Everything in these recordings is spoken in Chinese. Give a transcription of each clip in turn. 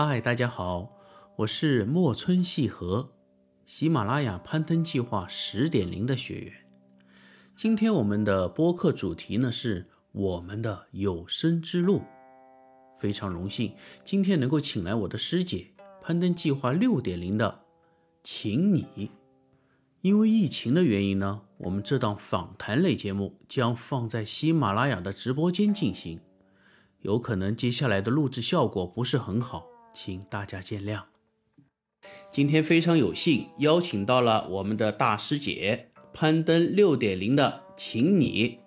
嗨，大家好，我是莫村细河，喜马拉雅攀登计划十点零的学员。今天我们的播客主题呢是我们的有生之路。非常荣幸今天能够请来我的师姐，攀登计划六点零的请你。因为疫情的原因呢，我们这档访谈类节目将放在喜马拉雅的直播间进行，有可能接下来的录制效果不是很好，请大家见谅。今天非常有幸邀请到了我们的大师姐，攀登六点零的请你，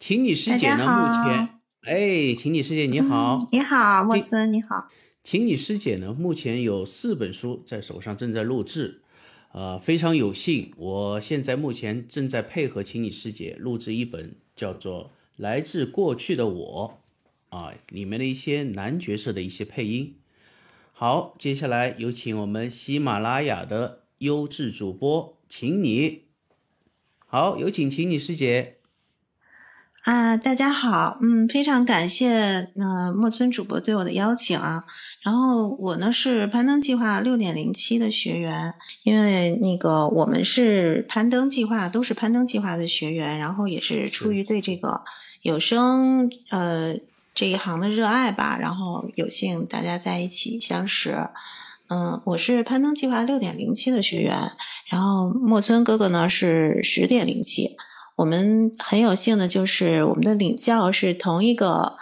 请你师姐呢目前，哎，请你师姐你好，你好莫村你好，请你师姐呢目前有四本书在手上正在录制。呃，非常有幸，我现在目前正在配合请你师姐录制一本叫做《来自过去的我》啊，里面的一些男角色的一些配音。好，接下来有请我们喜马拉雅的优质主播，请你。好，有请请你师姐。啊，大家好，嗯，非常感谢呃莫村主播对我的邀请啊。然后我呢是攀登计划六点零七的学员，因为那个我们是攀登计划都是攀登计划的学员，然后也是出于对这个有声呃这一行的热爱吧，然后有幸大家在一起相识。嗯，我是攀登计划六点零七的学员，然后莫村哥哥呢是十点零七。我们很有幸的就是我们的领教是同一个，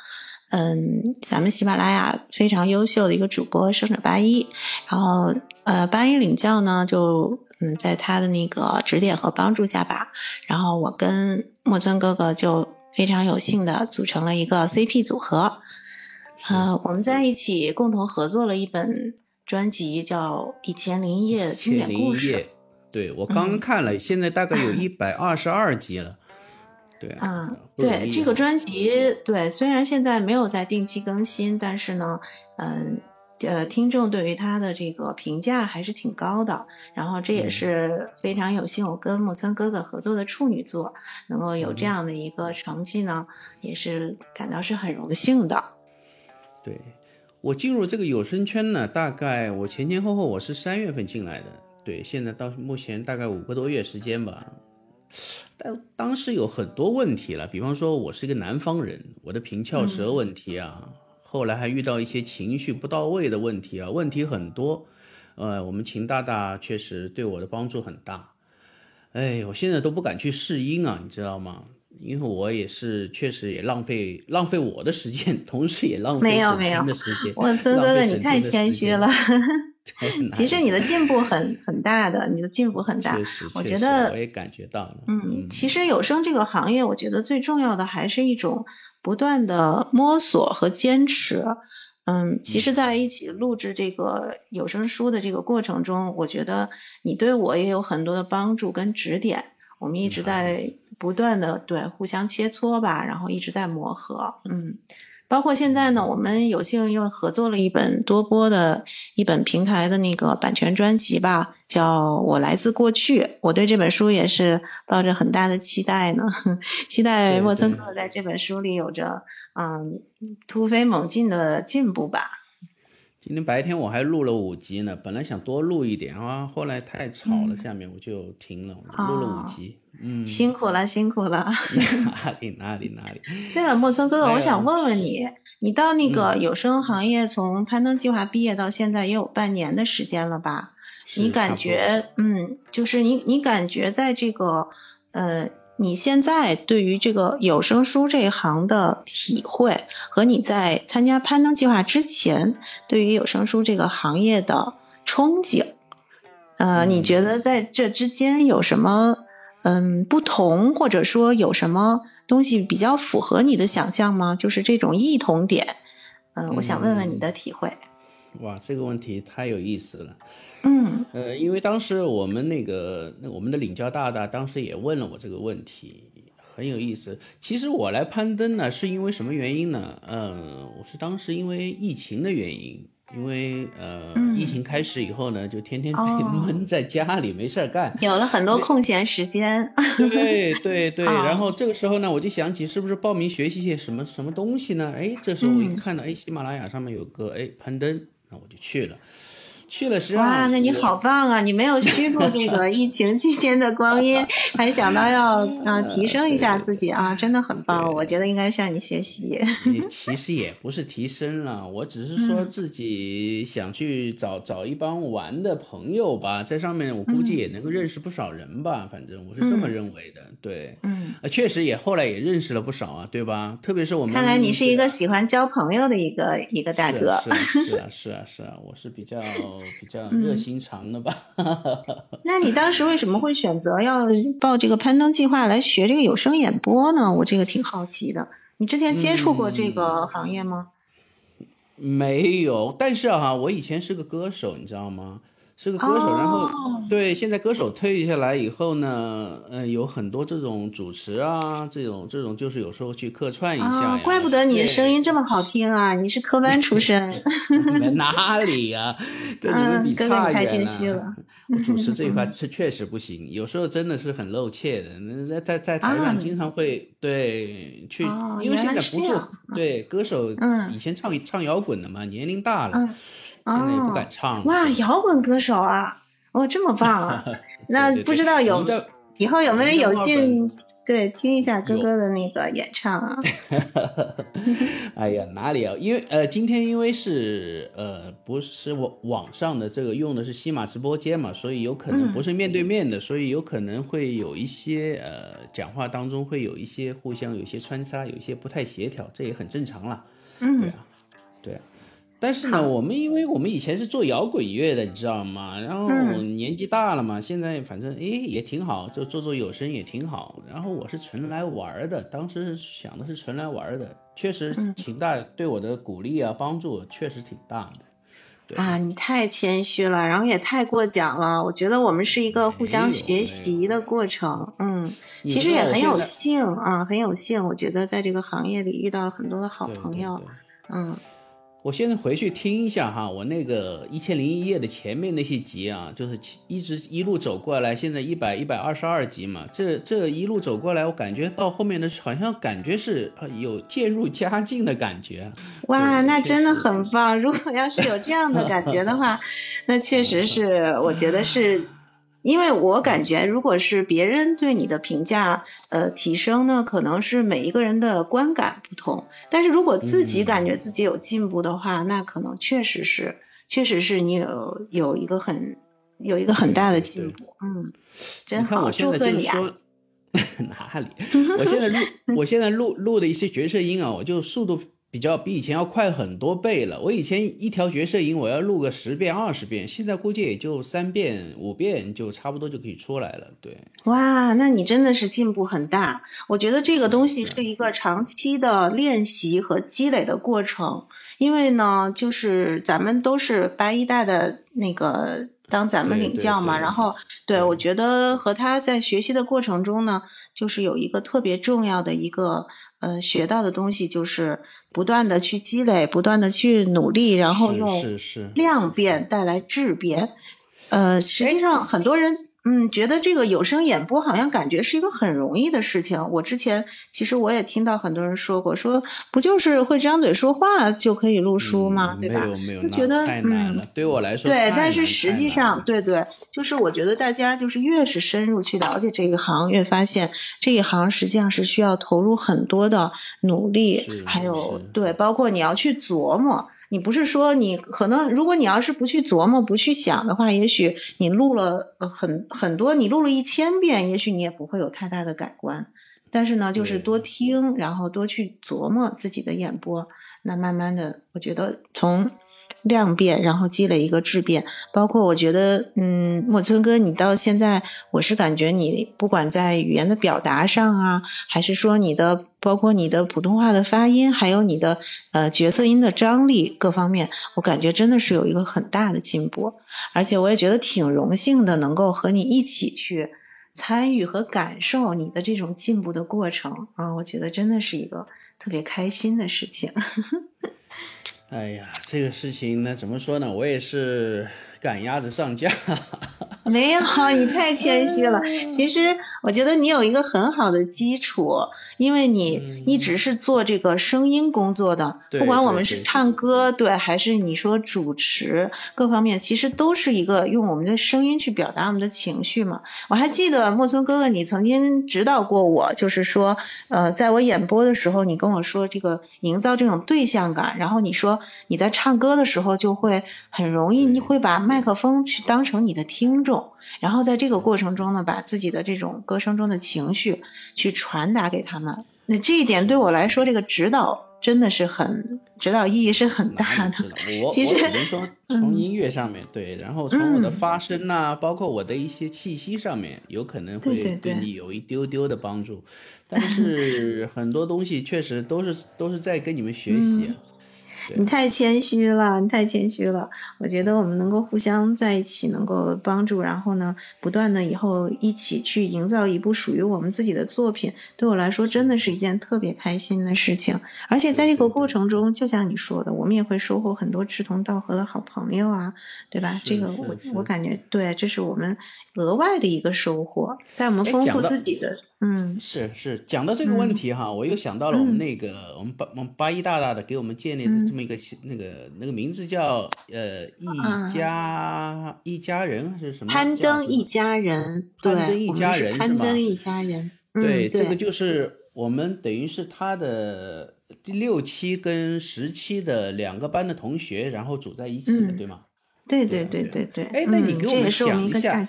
嗯，咱们喜马拉雅非常优秀的一个主播生者八一，然后呃八一领教呢就嗯在他的那个指点和帮助下吧，然后我跟莫村哥哥就非常有幸的组成了一个 CP 组合，呃我们在一起共同合作了一本专辑叫《一千零一夜》经典故事。对，我刚看了，现在大概有一百二十二集了。对啊，对这个专辑，对虽然现在没有在定期更新，但是呢，嗯呃，听众对于他的这个评价还是挺高的。然后这也是非常有幸，我跟木村哥哥合作的处女作，能够有这样的一个成绩呢，也是感到是很荣幸的。对我进入这个有声圈呢，大概我前前后后我是三月份进来的。对，现在到目前大概五个多月时间吧，但当时有很多问题了，比方说我是一个南方人，我的平翘舌问题啊，后来还遇到一些情绪不到位的问题啊，问题很多。呃，我们秦大大确实对我的帮助很大。哎，我现在都不敢去试音啊，你知道吗？因为我也是确实也浪费浪费我的时间，同时也浪费没有没有的时间。我孙哥哥，你太谦虚了。其实你的进步很很大的，你的进步很大。我觉得我也感觉到了。嗯，其实有声这个行业，我觉得最重要的还是一种不断的摸索和坚持。嗯，其实在一起录制这个有声书的这个过程中，我觉得你对我也有很多的帮助跟指点。我们一直在不断的对互相切磋吧，然后一直在磨合。嗯。包括现在呢，我们有幸又合作了一本多播的一本平台的那个版权专辑吧，叫我来自过去。我对这本书也是抱着很大的期待呢，期待莫村哥在这本书里有着嗯突飞猛进的进步吧。今天白天我还录了五集呢，本来想多录一点啊，后来太吵了，下面我就停了，录了五集。嗯，辛苦了，辛苦了。哪里哪里哪里？对了，莫村哥哥，我想问问你，你到那个有声行业从攀登计划毕业到现在也有半年的时间了吧？你感觉，嗯，就是你你感觉在这个呃。你现在对于这个有声书这一行的体会，和你在参加攀登计划之前对于有声书这个行业的憧憬，呃，你觉得在这之间有什么嗯不同，或者说有什么东西比较符合你的想象吗？就是这种异同点，嗯，我想问问你的体会。哇，这个问题太有意思了。嗯，呃，因为当时我们那个我们的领教大大当时也问了我这个问题，很有意思。其实我来攀登呢，是因为什么原因呢？嗯，我是当时因为疫情的原因，因为呃，疫情开始以后呢，就天天被闷在家里没事儿干，有了很多空闲时间。对 对对，然后这个时候呢，我就想起是不是报名学习些什么什么东西呢？哎，这时候我一看到，哎，喜马拉雅上面有个哎攀登。那我就去了。去了实际上，哇，那你好棒啊！你没有虚度这个疫情期间的光阴，还想到要啊提升一下自己啊，真的很棒。我觉得应该向你学习。你其实也不是提升了，我只是说自己想去找找一帮玩的朋友吧，在上面我估计也能够认识不少人吧。反正我是这么认为的。对，嗯，确实也后来也认识了不少啊，对吧？特别是我们看来你是一个喜欢交朋友的一个一个大哥。是啊 是啊是啊是啊，我是比较。比较热心肠的吧。那你当时为什么会选择要报这个攀登计划来学这个有声演播呢？我这个挺好奇的。你之前接触过这个行业吗？没有，但是哈，我以前是个歌手，你知道吗？是个歌手，然后对，现在歌手退下来以后呢，嗯，有很多这种主持啊，这种这种就是有时候去客串一下呀。怪不得你的声音这么好听啊！你是科班出身。哪里呀？跟你们比差远了。主持这一块 确确实不行，有时候真的是很露怯的。在在在台上经常会对去，因为现在不做对歌手，以前唱唱摇滚的嘛，年龄大了。现在也不敢唱哇，摇滚歌手啊，哦，这么棒啊！那不知道有以后有没有有幸对听一下哥哥的那个演唱啊？哎呀，哪里啊？因为呃，今天因为是呃，不是网网上的这个用的是西马直播间嘛，所以有可能不是面对面的，所以有可能会有一些呃，讲话当中会有一些互相有一些穿插，有一些不太协调，这也很正常了。嗯，对啊，对啊。但是呢，我们因为我们以前是做摇滚乐的，你知道吗？然后年纪大了嘛，现在反正哎也挺好，就做做有声也挺好。然后我是纯来玩的，当时想的是纯来玩的，确实挺大，对我的鼓励啊帮助确实挺大的。啊，你太谦虚了，然后也太过奖了。我觉得我们是一个互相学习的过程，嗯，其实也很有幸啊，很有幸。我觉得在这个行业里遇到了很多的好朋友，嗯。我现在回去听一下哈，我那个一千零一夜的前面那些集啊，就是一直一路走过来，现在一百一百二十二集嘛，这这一路走过来，我感觉到后面的好像感觉是有渐入佳境的感觉。哇，那真的很棒！如果要是有这样的感觉的话，那确实是，我觉得是。因为我感觉，如果是别人对你的评价，呃，提升呢，可能是每一个人的观感不同。但是如果自己感觉自己有进步的话，那可能确实是，确实是你有有一个很有一个很大的进步。嗯，真好，祝贺你啊！哪里？我现在录，我现在录录的一些角色音啊，我就速度。比较比以前要快很多倍了。我以前一条角色音我要录个十遍二十遍，现在估计也就三遍五遍就差不多就可以出来了。对，哇，那你真的是进步很大。我觉得这个东西是一个长期的练习和积累的过程。因为呢，就是咱们都是八一代的那个当咱们领教嘛，然后对我觉得和他在学习的过程中呢，就是有一个特别重要的一个。呃，学到的东西就是不断的去积累，不断的去努力，然后用量变带来质变。呃，实际上很多人。嗯，觉得这个有声演播好像感觉是一个很容易的事情。我之前其实我也听到很多人说过，说不就是会张嘴说话就可以录书吗？对吧？没有没有，觉得太难了。对我来说，对，但是实际上，对对，就是我觉得大家就是越是深入去了解这一行，越发现这一行实际上是需要投入很多的努力，还有对，包括你要去琢磨。你不是说你可能，如果你要是不去琢磨、不去想的话，也许你录了很很多，你录了一千遍，也许你也不会有太大的改观。但是呢，就是多听，然后多去琢磨自己的演播，那慢慢的，我觉得从。量变，然后积累一个质变。包括我觉得，嗯，莫村哥，你到现在，我是感觉你不管在语言的表达上啊，还是说你的，包括你的普通话的发音，还有你的呃角色音的张力各方面，我感觉真的是有一个很大的进步。而且我也觉得挺荣幸的，能够和你一起去参与和感受你的这种进步的过程啊，我觉得真的是一个特别开心的事情。哎呀，这个事情呢，怎么说呢？我也是赶鸭子上架。没有，你太谦虚了。其实我觉得你有一个很好的基础，因为你一直是做这个声音工作的，不管我们是唱歌对，还是你说主持各方面，其实都是一个用我们的声音去表达我们的情绪嘛。我还记得莫村哥哥，你曾经指导过我，就是说，呃，在我演播的时候，你跟我说这个营造这种对象感，然后你说你在唱歌的时候就会很容易，你会把麦克风去当成你的听众。然后在这个过程中呢，把自己的这种歌声中的情绪去传达给他们。那这一点对我来说，这个指导真的是很指导意义是很大的。我 我只能说从音乐上面对，然后从我的发声呐，包括我的一些气息上面，有可能会对你有一丢丢的帮助。但是很多东西确实都是都是在跟你们学习。你太谦虚了，你太谦虚了。我觉得我们能够互相在一起，能够帮助，然后呢，不断的以后一起去营造一部属于我们自己的作品，对我来说真的是一件特别开心的事情。而且在这个过程中，就像你说的，我们也会收获很多志同道合的好朋友啊，对吧？这个我我感觉对，这是我们额外的一个收获，在我们丰富自己的。嗯，是是，讲到这个问题哈，我又想到了我们那个我们八我们八一大大的给我们建立的这么一个那个那个名字叫呃一家一家人还是什么？攀登一家人，攀登一家人攀登一家人，对，这个就是我们等于是他的第六期跟十期的两个班的同学，然后组在一起的，对吗？对对对对对。哎，那你给我们讲一下，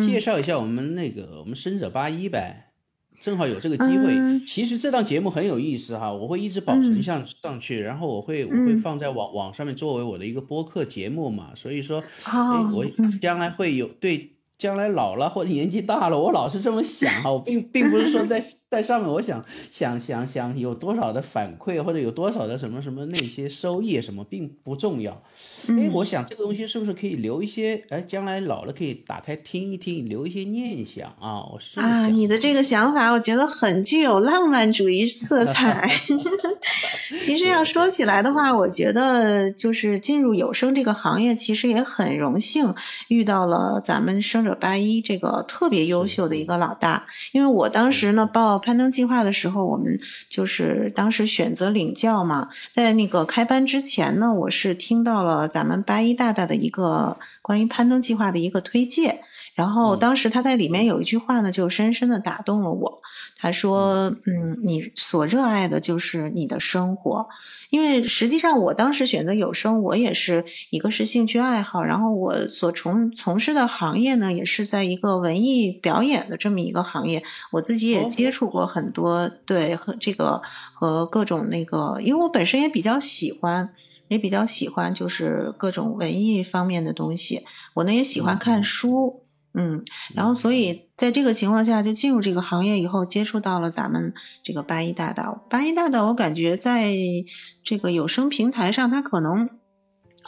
介绍一下我们那个我们生者八一呗。正好有这个机会，其实这档节目很有意思哈，我会一直保存上上去，然后我会我会放在网网上面作为我的一个播客节目嘛，所以说，我将来会有对。将来老了或者年纪大了，我老是这么想哈，我并并不是说在在上面，我想想想想有多少的反馈或者有多少的什么什么那些收益什么并不重要。哎，我想这个东西是不是可以留一些？哎，将来老了可以打开听一听，留一些念想啊。我是啊，你的这个想法我觉得很具有浪漫主义色 彩。其实要说起来的话，我觉得就是进入有声这个行业，其实也很荣幸遇到了咱们生者。八一这个特别优秀的一个老大，因为我当时呢报攀登计划的时候，我们就是当时选择领教嘛，在那个开班之前呢，我是听到了咱们八一大大的一个关于攀登计划的一个推荐，然后当时他在里面有一句话呢，就深深的打动了我。他说：“嗯，你所热爱的就是你的生活，因为实际上我当时选择有声，我也是一个是兴趣爱好，然后我所从从事的行业呢，也是在一个文艺表演的这么一个行业，我自己也接触过很多，对和这个和各种那个，因为我本身也比较喜欢，也比较喜欢就是各种文艺方面的东西，我呢也喜欢看书。”嗯，然后所以在这个情况下就进入这个行业以后，接触到了咱们这个八一大道。八一大道，我感觉在这个有声平台上，它可能，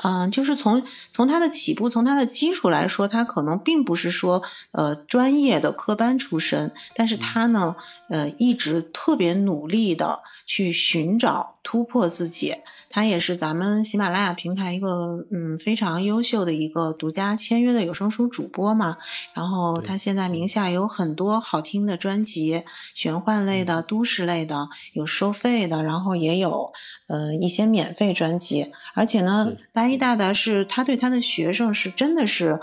嗯，就是从从它的起步，从它的基础来说，它可能并不是说呃专业的科班出身，但是它呢，呃，一直特别努力的去寻找突破自己。他也是咱们喜马拉雅平台一个嗯非常优秀的一个独家签约的有声书主播嘛，然后他现在名下有很多好听的专辑，玄幻类的、都市类的，有收费的，然后也有呃一些免费专辑，而且呢，八一大大是他对他的学生是真的是。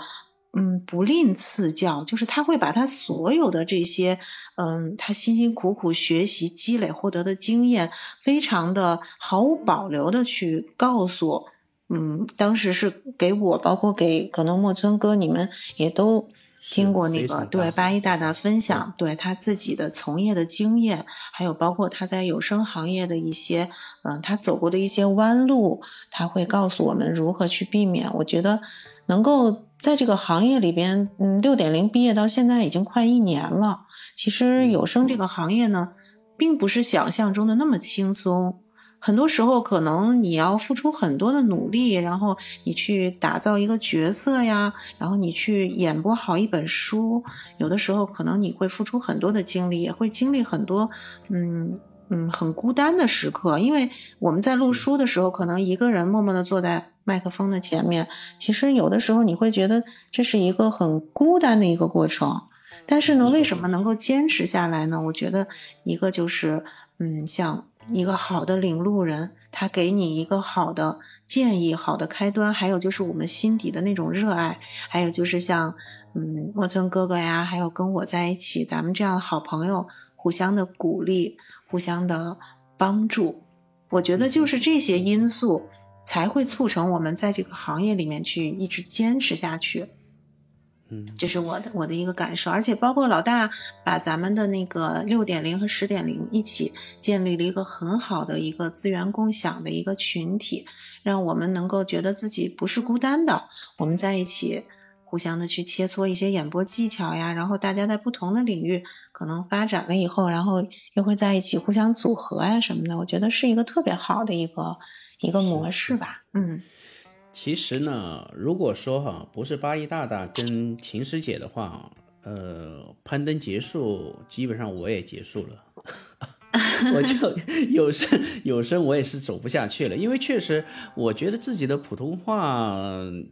嗯，不吝赐教，就是他会把他所有的这些，嗯，他辛辛苦苦学习积累获得的经验，非常的毫无保留的去告诉，嗯，当时是给我，包括给可能莫村哥，你们也都听过那个对八一大大分享，对他自己的从业的经验，还有包括他在有声行业的一些，嗯，他走过的一些弯路，他会告诉我们如何去避免。我觉得。能够在这个行业里边，嗯，六点零毕业到现在已经快一年了。其实有声这个行业呢，并不是想象中的那么轻松。很多时候可能你要付出很多的努力，然后你去打造一个角色呀，然后你去演播好一本书。有的时候可能你会付出很多的精力，也会经历很多，嗯。嗯很孤单的时刻，因为我们在录书的时候，可能一个人默默的坐在麦克风的前面，其实有的时候你会觉得这是一个很孤单的一个过程。但是呢，为什么能够坚持下来呢？我觉得一个就是，嗯，像一个好的领路人，他给你一个好的建议、好的开端，还有就是我们心底的那种热爱，还有就是像，嗯，莫村哥哥呀，还有跟我在一起，咱们这样的好朋友，互相的鼓励，互相的帮助，我觉得就是这些因素才会促成我们在这个行业里面去一直坚持下去。嗯，这是我的我的一个感受，而且包括老大把咱们的那个六点零和十点零一起建立了一个很好的一个资源共享的一个群体，让我们能够觉得自己不是孤单的，我们在一起互相的去切磋一些演播技巧呀，然后大家在不同的领域可能发展了以后，然后又会在一起互相组合呀什么的，我觉得是一个特别好的一个一个模式吧，嗯。其实呢，如果说哈不是八一大大跟秦师姐的话，呃，攀登结束，基本上我也结束了，我就有声有声我也是走不下去了，因为确实我觉得自己的普通话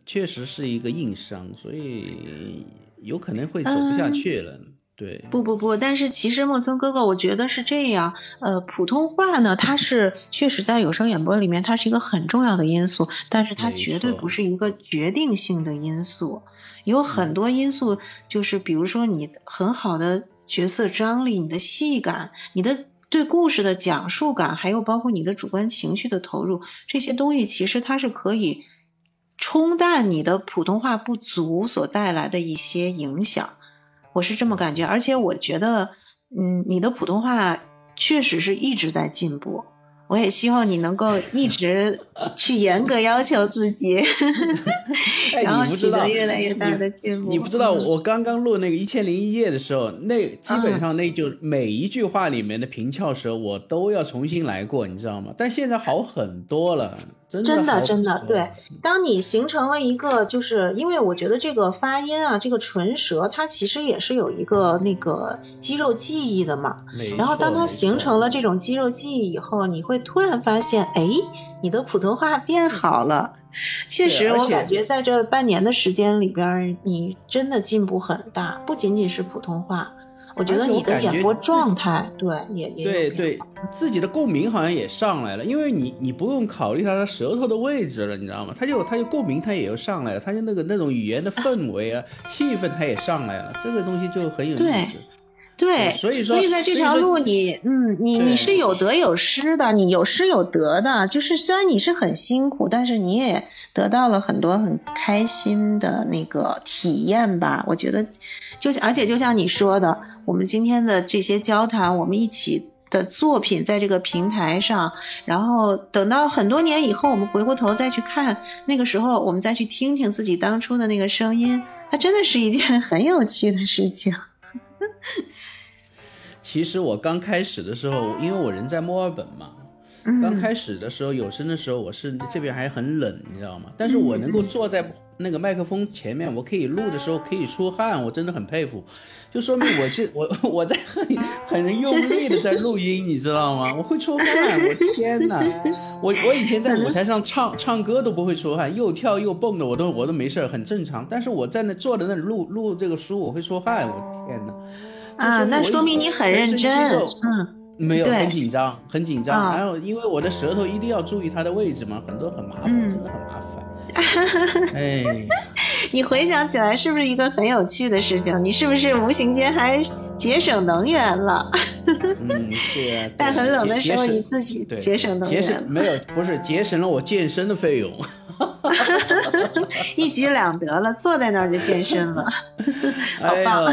确实是一个硬伤，所以有可能会走不下去了。对，不不不，但是其实莫村哥哥，我觉得是这样。呃，普通话呢，它是确实在有声演播里面，它是一个很重要的因素，但是它绝对不是一个决定性的因素。有很多因素，就是比如说你很好的角色张力、你的戏感、你的对故事的讲述感，还有包括你的主观情绪的投入，这些东西其实它是可以冲淡你的普通话不足所带来的一些影响。我是这么感觉，而且我觉得，嗯，你的普通话确实是一直在进步。我也希望你能够一直去严格要求自己 然后取得越来越大的进步。你不知道，我刚刚录那个一千零一夜的时候，那基本上那就每一句话里面的平翘舌我都要重新来过，你知道吗？但现在好很多了。真的，真的，对。当你形成了一个，就是因为我觉得这个发音啊，这个唇舌，它其实也是有一个那个肌肉记忆的嘛。然后当它形成了这种肌肉记忆以后，你会突然发现，哎，你的普通话变好了。确实，我感觉在这半年的时间里边，你真的进步很大，不仅仅是普通话。我觉得你的演播状态，对，也也对对，自己的共鸣好像也上来了，因为你你不用考虑他的舌头的位置了，你知道吗？他就他就共鸣，他也就上来了，他就那个那种语言的氛围啊、气氛，他也上来了，这个东西就很有意思。对，所以说，所以在这条路，你，嗯，你你是有得有失的，你有失有得的，就是虽然你是很辛苦，但是你也得到了很多很开心的那个体验吧。我觉得，就而且就像你说的，我们今天的这些交谈，我们一起的作品在这个平台上，然后等到很多年以后，我们回过头再去看，那个时候我们再去听听自己当初的那个声音，它真的是一件很有趣的事情。其实我刚开始的时候，因为我人在墨尔本嘛，刚开始的时候有声的时候，我是这边还很冷，你知道吗？但是我能够坐在那个麦克风前面，我可以录的时候可以出汗，我真的很佩服，就说明我这我 我在很很用力的在录音，你知道吗？我会出汗，我天哪！我我以前在舞台上唱唱歌都不会出汗，又跳又蹦的我都我都没事，很正常。但是我在那坐在那里录录这个书，我会出汗，我天哪！啊，那说明你很认真，嗯，没有很紧张，很紧张。然后因为我的舌头一定要注意它的位置嘛，很多很麻烦，真的很麻烦。哎，你回想起来是不是一个很有趣的事情？你是不是无形间还节省能源了？嗯，对啊。在很冷的时候，你自己节省能源。没有，不是节省了我健身的费用。一举两得了，坐在那儿就健身了，好棒，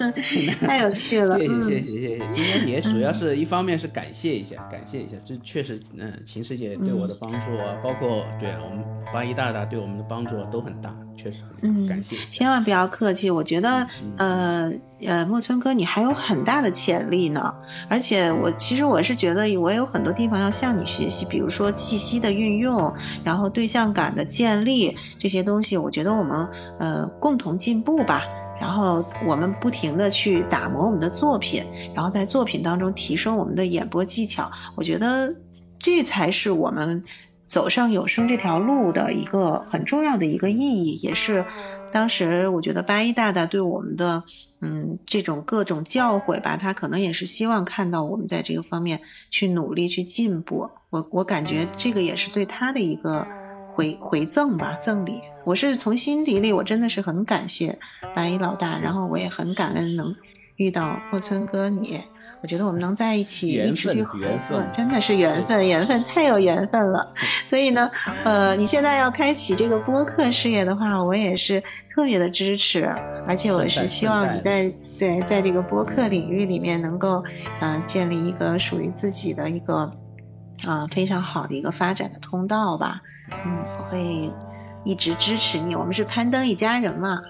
太有趣了。谢谢谢谢谢谢，今天也主要是一方面是感谢一下，感谢一下，这确实，嗯，秦师姐对我的帮助啊，包括对啊，我们八一大大对我们的帮助都很大，确实很感谢。千万不要客气，我觉得，呃呃，莫村哥你还有很大的潜力呢，而且我其实我是觉得我有很多地方要向你学习，比如说气息的运用，然后对象感的建立这些东西，我觉得我们呃共同进步吧。然后我们不停的去打磨我们的作品，然后在作品当中提升我们的演播技巧。我觉得这才是我们走上有声这条路的一个很重要的一个意义，也是当时我觉得八一大大对我们的嗯这种各种教诲吧，他可能也是希望看到我们在这个方面去努力去进步。我我感觉这个也是对他的一个。回回赠吧，赠礼。我是从心底里，我真的是很感谢白衣老大，然后我也很感恩能遇到霍村哥你。我觉得我们能在一起一直去合作，真的是缘分，缘分太有缘分了。所以呢，呃，你现在要开启这个播客事业的话，我也是特别的支持，而且我是希望你在对在这个播客领域里面能够呃建立一个属于自己的一个。啊，非常好的一个发展的通道吧，嗯，我会一直支持你，我们是攀登一家人嘛。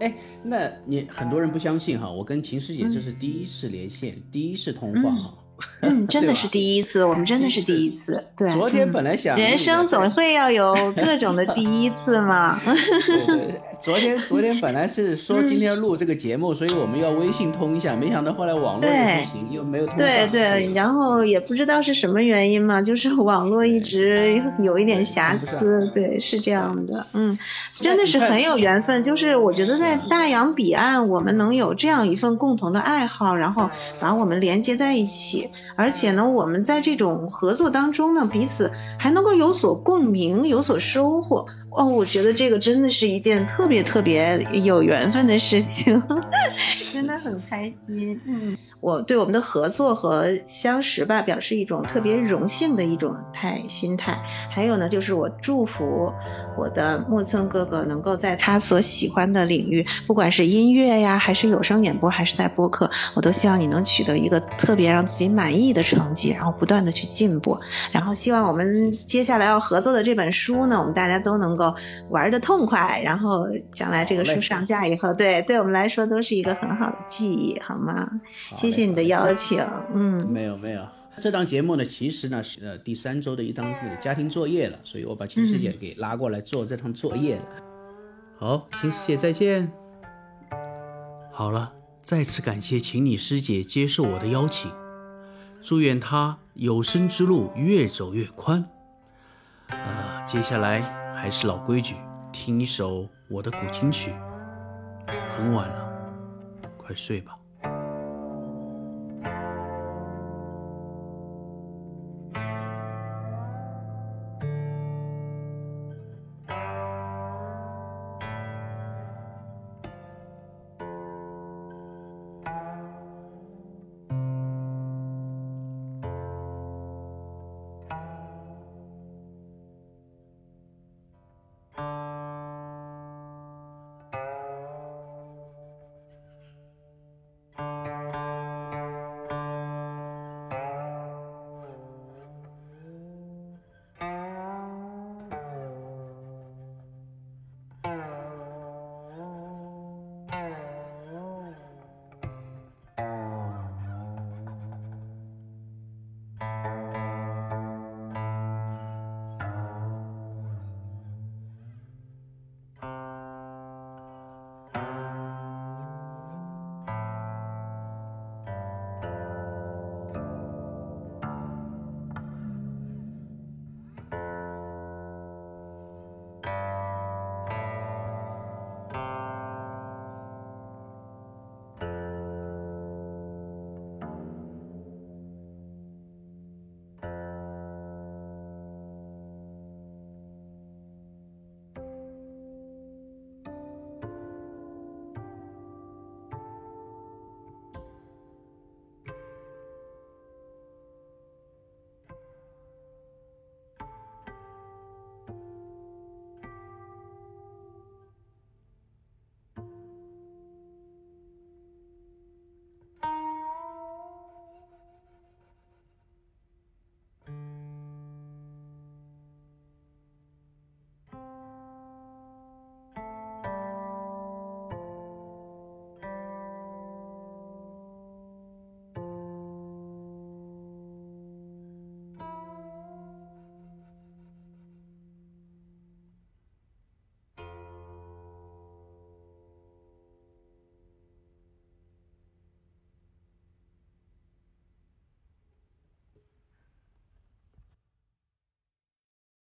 哎，那你很多人不相信哈，我跟秦师姐这是第一次连线，第一次通话哈。嗯，真的是第一次，我们真的是第一次。对，昨天本来想，人生总会要有各种的第一次嘛。对 对，昨天 昨天本来是说今天要录这个节目，所以我们要微信通一下，没想到后来网络也不行，又没有通对对，然后也不知道是什么原因嘛，就是网络一直有一点瑕疵。对，是这样的。嗯，真的是很有缘分，就是我觉得在大洋彼岸，我们能有这样一份共同的爱好，然后把我们连接在一起。而且呢，我们在这种合作当中呢，彼此还能够有所共鸣，有所收获。哦，我觉得这个真的是一件特别特别有缘分的事情，真的很开心。嗯。我对我们的合作和相识吧，表示一种特别荣幸的一种态心态。还有呢，就是我祝福我的木村哥哥能够在他所喜欢的领域，不管是音乐呀，还是有声演播，还是在播客，我都希望你能取得一个特别让自己满意的成绩，然后不断的去进步。然后希望我们接下来要合作的这本书呢，我们大家都能够玩的痛快。然后将来这个书上架以后，对对我们来说都是一个很好的记忆，好吗？谢。谢谢谢你的邀请，嗯，没有没有，这档节目呢，其实呢是呃第三周的一档那个家庭作业了，所以我把秦师姐给拉过来做这趟作业了。好，秦师姐再见。好了，再次感谢请你师姐接受我的邀请，祝愿她有生之路越走越宽。呃，接下来还是老规矩，听一首我的古琴曲。很晚了，快睡吧。